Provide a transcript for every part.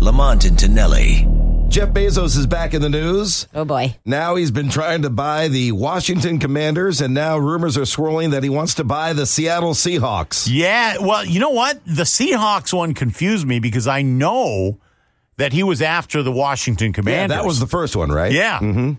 Lamont and Tonelli. Jeff Bezos is back in the news. Oh boy. Now he's been trying to buy the Washington Commanders, and now rumors are swirling that he wants to buy the Seattle Seahawks. Yeah, well, you know what? The Seahawks one confused me because I know that he was after the Washington Commanders. Yeah, that was the first one, right? Yeah. Mm-hmm.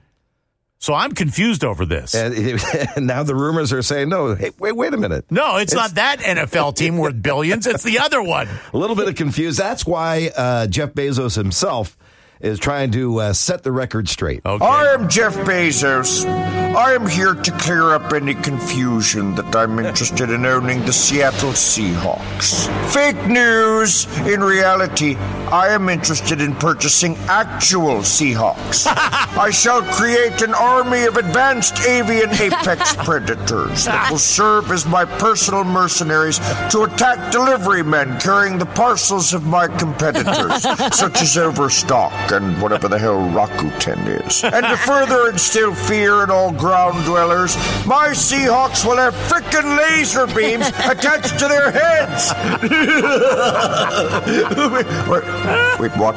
So I'm confused over this. And, and now the rumors are saying, no, hey, wait, wait a minute. no, it's, not that NFL team worth billions. It's the other one. A little bit of confused. That's why uh, Jeff Bezos himself is trying to uh, set the record straight. Okay. I am Jeff Bezos. I am here to clear up any confusion that I'm interested in owning the Seattle Seahawks. Fake news! In reality, I am interested in purchasing actual Seahawks. I shall create an army of advanced avian apex predators that will serve as my personal mercenaries to attack delivery men carrying the parcels of my competitors, such as Overstock and whatever the hell Rakuten is. And to further instill fear in all ground dwellers, my Seahawks will have frickin' laser beams attached to their heads. wait, wait, what?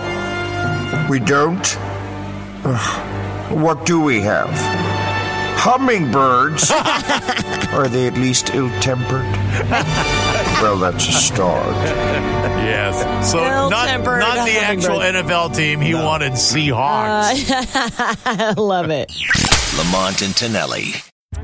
We don't? What do we have? Hummingbirds? Are they at least ill tempered? well, that's a start. Yes. So not, Ill-tempered not the actual hummingbird. NFL team. He wanted Seahawks. Uh, I love it. Lamont and Tonelli.